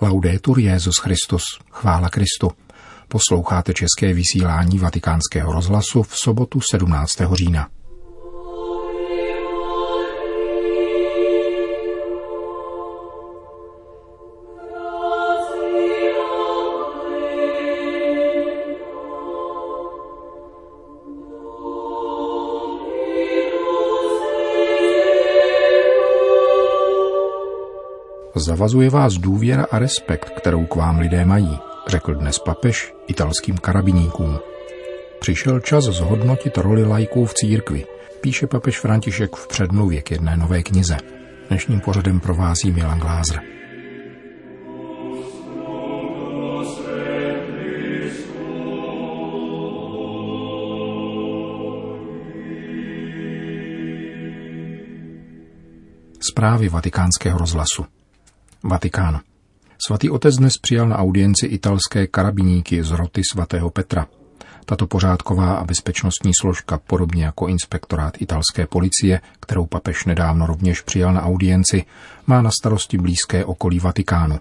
Laudetur Jezus Christus, chvála Kristu. Posloucháte české vysílání Vatikánského rozhlasu v sobotu 17. října. Zavazuje vás důvěra a respekt, kterou k vám lidé mají, řekl dnes papež italským karabiníkům. Přišel čas zhodnotit roli lajků v církvi, píše papež František v předmluvě k jedné nové knize. Dnešním pořadem provází Milan Glázer. Zprávy vatikánského rozhlasu. Vatikán. Svatý otec dnes přijal na audienci italské karabiníky z roty svatého Petra. Tato pořádková a bezpečnostní složka, podobně jako inspektorát italské policie, kterou papež nedávno rovněž přijal na audienci, má na starosti blízké okolí Vatikánu.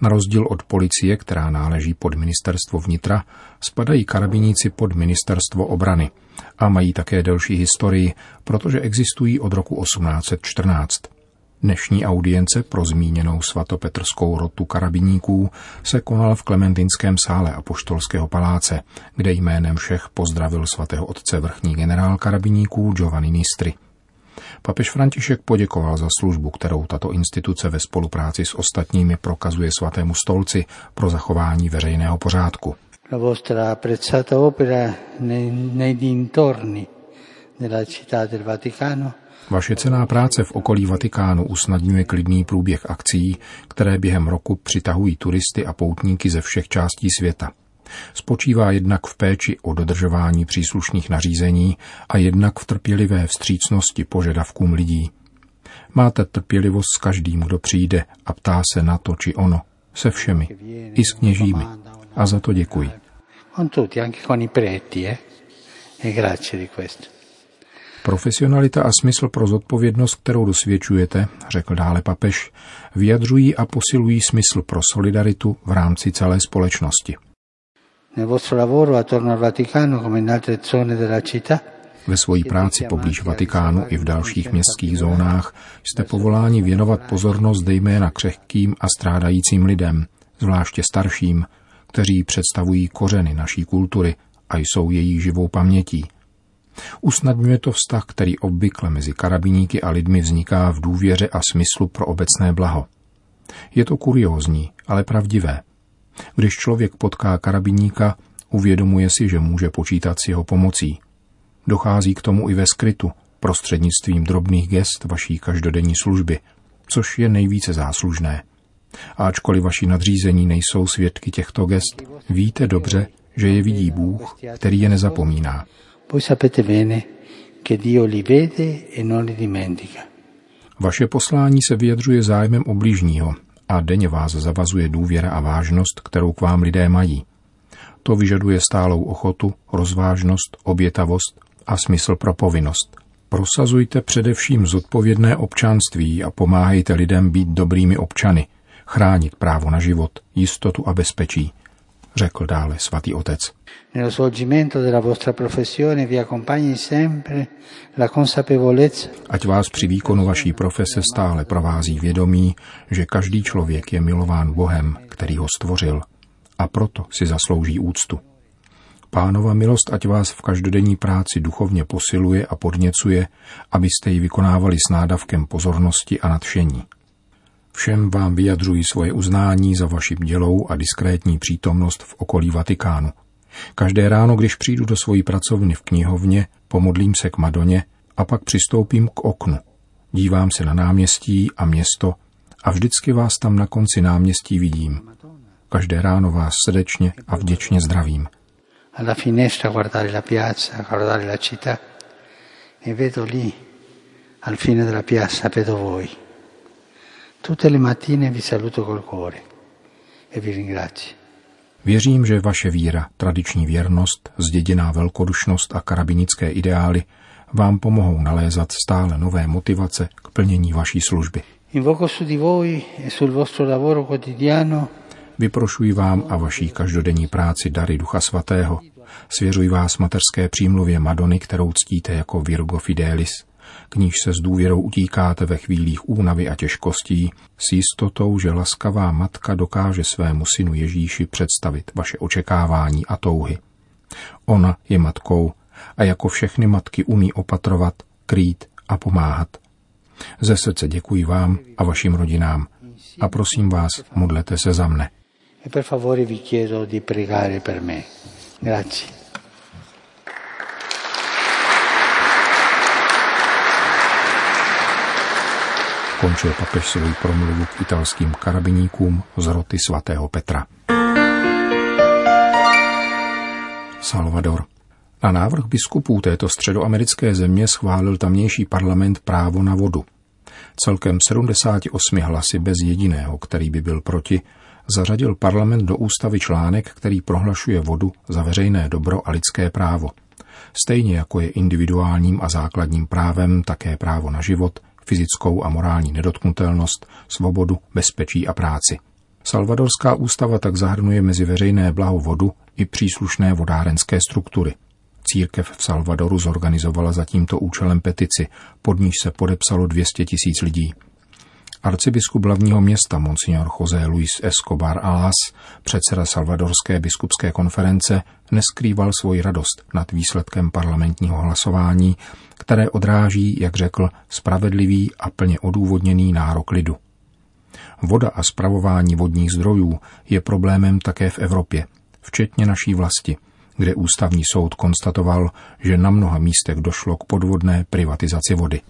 Na rozdíl od policie, která náleží pod ministerstvo vnitra, spadají karabiníci pod ministerstvo obrany a mají také delší historii, protože existují od roku 1814. Dnešní audience pro zmíněnou svatopetrskou rotu karabiníků se konala v Klementinském sále Apoštolského paláce, kde jménem všech pozdravil svatého otce vrchní generál karabiníků Giovanni Nistri. Papež František poděkoval za službu, kterou tato instituce ve spolupráci s ostatními prokazuje svatému stolci pro zachování veřejného pořádku. La vostra apprezzata opera nei dintorni della città del Vaticano vaše cená práce v okolí Vatikánu usnadňuje klidný průběh akcí, které během roku přitahují turisty a poutníky ze všech částí světa. Spočívá jednak v péči o dodržování příslušných nařízení a jednak v trpělivé vstřícnosti požadavkům lidí. Máte trpělivost s každým, kdo přijde a ptá se na to či ono, se všemi, i s kněžími. A za to děkuji. Con tutti, anche con i preti, eh? E grazie di questo. Profesionalita a smysl pro zodpovědnost, kterou dosvědčujete, řekl dále papež, vyjadřují a posilují smysl pro solidaritu v rámci celé společnosti. Ve své práci poblíž Vatikánu i v dalších městských zónách jste povoláni věnovat pozornost zejména křehkým a strádajícím lidem, zvláště starším, kteří představují kořeny naší kultury a jsou její živou pamětí – Usnadňuje to vztah, který obvykle mezi karabiníky a lidmi vzniká v důvěře a smyslu pro obecné blaho. Je to kuriózní, ale pravdivé. Když člověk potká karabiníka, uvědomuje si, že může počítat s jeho pomocí. Dochází k tomu i ve skrytu, prostřednictvím drobných gest vaší každodenní služby, což je nejvíce záslužné. Ačkoliv vaši nadřízení nejsou svědky těchto gest, víte dobře, že je vidí Bůh, který je nezapomíná. Voi sapete bene che Dio li vede e non li dimentica. Vaše poslání se vyjadřuje zájmem o blížního a denně vás zavazuje důvěra a vážnost, kterou k vám lidé mají. To vyžaduje stálou ochotu, rozvážnost, obětavost a smysl pro povinnost. Prosazujte především zodpovědné občanství a pomáhejte lidem být dobrými občany, chránit právo na život, jistotu a bezpečí, řekl dále svatý otec. Nello svolgimento della vostra professione vi accompagni sempre la consapevolezza. Ať vás při výkonu vaší profese stále provází vědomí, že každý člověk je milován Bohem, který ho stvořil a proto si zaslouží úctu. Pánova milost ať vás v každodenní práci duchovně posiluje a podněcuje, abyste ji vykonávali s nádavkem pozornosti a nadšení. Všem vám vyjadřují svoje uznání za vaši dělou a diskrétní přítomnost v okolí Vatikánu. Každé ráno, když přijdu do svojí pracovny v knihovně, pomodlím se k Madoně a pak přistoupím k oknu. Dívám se na náměstí a město a vždycky vás tam na konci náměstí vidím. Každé ráno vás srdečně a vděčně zdravím. Alla finestra guardare la piazza, guardare la città e vedo lì, al fine della piazza, vedo voi. Tutte le mattine vi saluto col cuore e vi ringrazio. Věřím, že vaše víra, tradiční věrnost, zděděná velkodušnost a karabinické ideály vám pomohou nalézat stále nové motivace k plnění vaší služby. Invoco su di voi e sul vostro lavoro quotidiano Vyprošuji vám a vaší každodenní práci dary Ducha Svatého. Svěřuji vás mateřské přímluvě Madony, kterou ctíte jako Virgo Fidelis, k níž se s důvěrou utíkáte ve chvílích únavy a těžkostí, s jistotou, že laskavá matka dokáže svému synu Ježíši představit vaše očekávání a touhy. Ona je matkou a jako všechny matky umí opatrovat, krýt a pomáhat. Ze srdce děkuji vám a vašim rodinám a prosím vás, modlete se za mne. e per favore vi chiedo di pregare per me. Grazie. Končil papež svou promluvu k italským karabiníkům z roty svatého Petra. Salvador. Na návrh biskupů této středoamerické země schválil tamnější parlament právo na vodu. Celkem 78 hlasy bez jediného, který by byl proti, zařadil parlament do ústavy článek, který prohlašuje vodu za veřejné dobro a lidské právo. Stejně jako je individuálním a základním právem také právo na život, fyzickou a morální nedotknutelnost, svobodu, bezpečí a práci. Salvadorská ústava tak zahrnuje mezi veřejné blaho vodu i příslušné vodárenské struktury. Církev v Salvadoru zorganizovala za tímto účelem petici, pod níž se podepsalo 200 tisíc lidí. Arcibiskup hlavního města Monsignor José Luis Escobar Alas, předseda Salvadorské biskupské konference, neskrýval svoji radost nad výsledkem parlamentního hlasování, které odráží, jak řekl, spravedlivý a plně odůvodněný nárok lidu. Voda a spravování vodních zdrojů je problémem také v Evropě, včetně naší vlasti, kde ústavní soud konstatoval, že na mnoha místech došlo k podvodné privatizaci vody.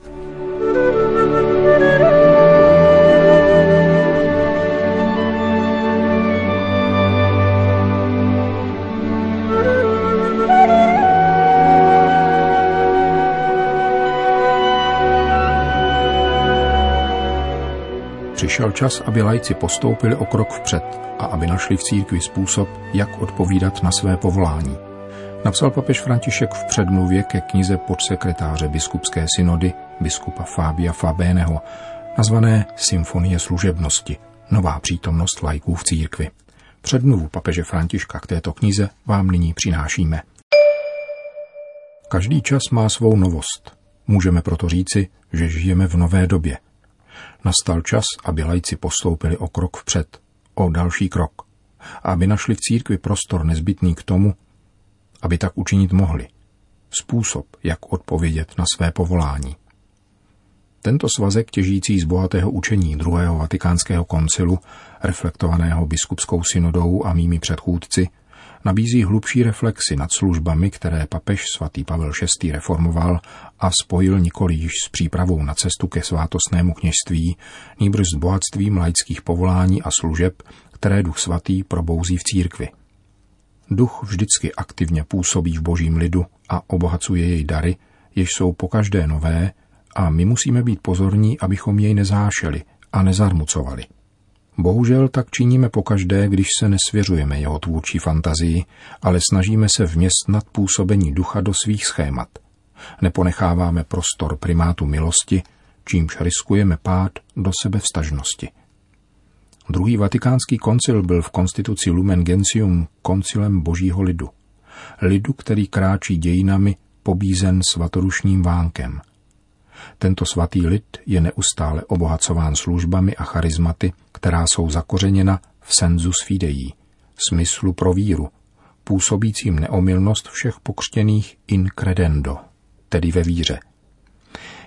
Přišel čas, aby lajci postoupili o krok vpřed a aby našli v církvi způsob, jak odpovídat na své povolání. Napsal papež František v předmluvě ke knize podsekretáře biskupské synody biskupa Fábia Fabéneho, nazvané Symfonie služebnosti, nová přítomnost lajků v církvi. Předmluvu papeže Františka k této knize vám nyní přinášíme. Každý čas má svou novost. Můžeme proto říci, že žijeme v nové době – Nastal čas, aby lajci postoupili o krok vpřed, o další krok, aby našli v církvi prostor nezbytný k tomu, aby tak učinit mohli. Způsob, jak odpovědět na své povolání. Tento svazek těžící z bohatého učení druhého vatikánského koncilu, reflektovaného biskupskou synodou a mými předchůdci, nabízí hlubší reflexy nad službami, které papež svatý Pavel VI. reformoval a spojil nikoli již s přípravou na cestu ke svátostnému kněžství, nýbrž s bohatstvím laických povolání a služeb, které duch svatý probouzí v církvi. Duch vždycky aktivně působí v božím lidu a obohacuje jej dary, jež jsou pokaždé nové a my musíme být pozorní, abychom jej nezášeli a nezarmucovali. Bohužel tak činíme pokaždé, když se nesvěřujeme jeho tvůrčí fantazii, ale snažíme se vměstnat působení ducha do svých schémat. Neponecháváme prostor primátu milosti, čímž riskujeme pád do sebevstažnosti. Druhý vatikánský koncil byl v konstituci Lumen Gentium koncilem božího lidu. Lidu, který kráčí dějinami pobízen svatorušným vánkem. Tento svatý lid je neustále obohacován službami a charizmaty, která jsou zakořeněna v sensus fidei, smyslu pro víru, působícím neomylnost všech pokřtěných in credendo, tedy ve víře.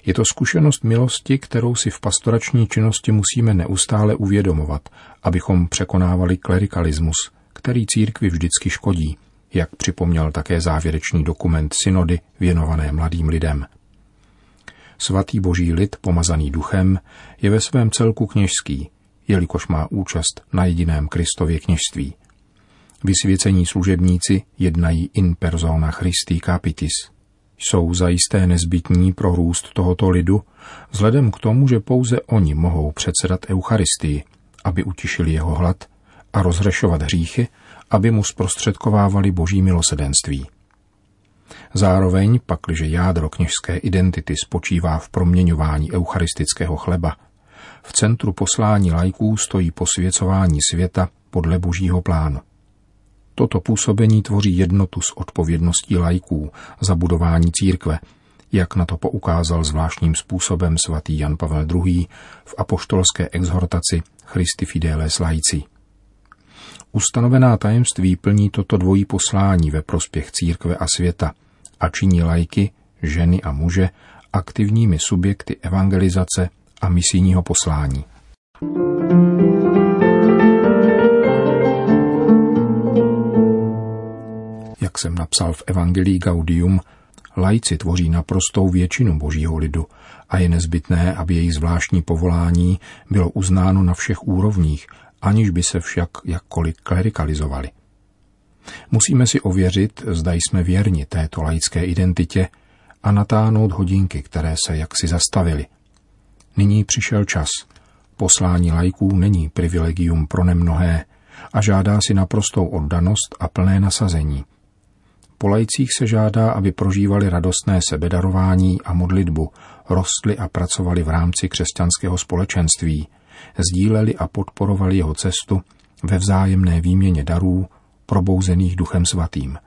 Je to zkušenost milosti, kterou si v pastorační činnosti musíme neustále uvědomovat, abychom překonávali klerikalismus, který církvi vždycky škodí, jak připomněl také závěrečný dokument synody věnované mladým lidem. Svatý boží lid, pomazaný duchem, je ve svém celku kněžský, jelikož má účast na jediném Kristově kněžství. Vysvěcení služebníci jednají in persona Christi capitis. Jsou zajisté nezbytní pro růst tohoto lidu, vzhledem k tomu, že pouze oni mohou předsedat Eucharistii, aby utišili jeho hlad a rozhřešovat hříchy, aby mu zprostředkovávali boží milosedenství. Zároveň, pakliže jádro kněžské identity spočívá v proměňování eucharistického chleba, V centru poslání lajků stojí posvěcování světa podle božího plánu. Toto působení tvoří jednotu s odpovědností lajků za budování církve, jak na to poukázal zvláštním způsobem svatý Jan Pavel II. v apoštolské exhortaci Christi Fideles Laici. Ustanovená tajemství plní toto dvojí poslání ve prospěch církve a světa a činí lajky, ženy a muže aktivními subjekty evangelizace a misijního poslání. Jak jsem napsal v Evangelii Gaudium, lajci tvoří naprostou většinu božího lidu a je nezbytné, aby jejich zvláštní povolání bylo uznáno na všech úrovních, aniž by se však jakkoliv klerikalizovali. Musíme si ověřit, zda jsme věrni této laické identitě a natáhnout hodinky, které se jaksi zastavily. Nyní přišel čas. Poslání lajků není privilegium pro nemnohé a žádá si naprostou oddanost a plné nasazení. Po lajcích se žádá, aby prožívali radostné sebedarování a modlitbu, rostli a pracovali v rámci křesťanského společenství, sdíleli a podporovali jeho cestu ve vzájemné výměně darů, probouzených duchem svatým.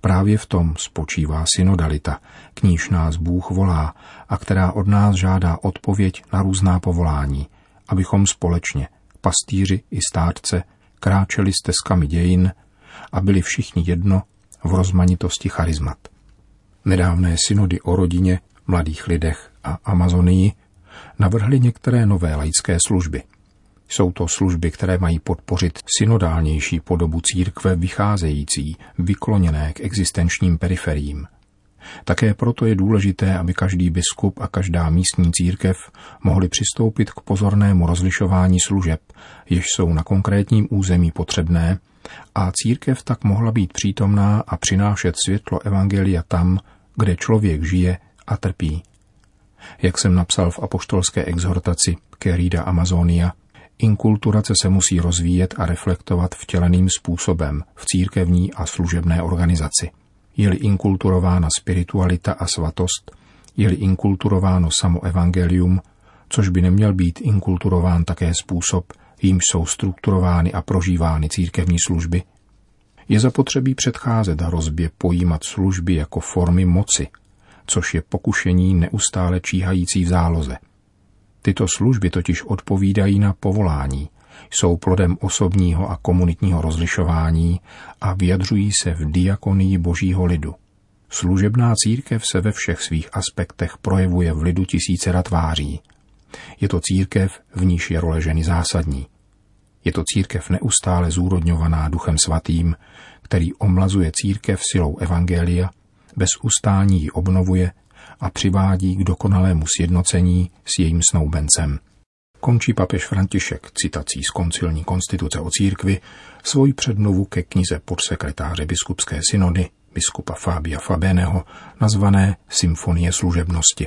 Právě v tom spočívá synodalita, k níž nás Bůh volá a která od nás žádá odpověď na různá povolání, abychom společně, pastýři i státce, kráčeli stezkami dějin a byli všichni jedno v rozmanitosti charizmat. Nedávné synody o rodině, mladých lidech a Amazonii navrhly některé nové laické služby. Jsou to služby, které mají podpořit synodálnější podobu církve vycházející, vykloněné k existenčním periferiím. Také proto je důležité, aby každý biskup a každá místní církev mohli přistoupit k pozornému rozlišování služeb, jež jsou na konkrétním území potřebné, a církev tak mohla být přítomná a přinášet světlo Evangelia tam, kde člověk žije a trpí. Jak jsem napsal v apoštolské exhortaci Querida Amazonia, inkulturace se musí rozvíjet a reflektovat vtěleným způsobem v církevní a služebné organizaci. Je-li inkulturována spiritualita a svatost, je-li inkulturováno samo evangelium, což by neměl být inkulturován také způsob, jímž jsou strukturovány a prožívány církevní služby, je zapotřebí předcházet hrozbě pojímat služby jako formy moci, což je pokušení neustále číhající v záloze. Tyto služby totiž odpovídají na povolání, jsou plodem osobního a komunitního rozlišování a vyjadřují se v diakonii božího lidu. Služebná církev se ve všech svých aspektech projevuje v lidu tisíce tváří. Je to církev, v níž je role ženy zásadní. Je to církev neustále zúrodňovaná duchem svatým, který omlazuje církev silou evangelia, bez ustání ji obnovuje a přivádí k dokonalému sjednocení s jejím snoubencem. Končí papež František citací z koncilní konstituce o církvi svoji přednovu ke knize podsekretáře biskupské synody biskupa Fabia Fabeneho nazvané Symfonie služebnosti.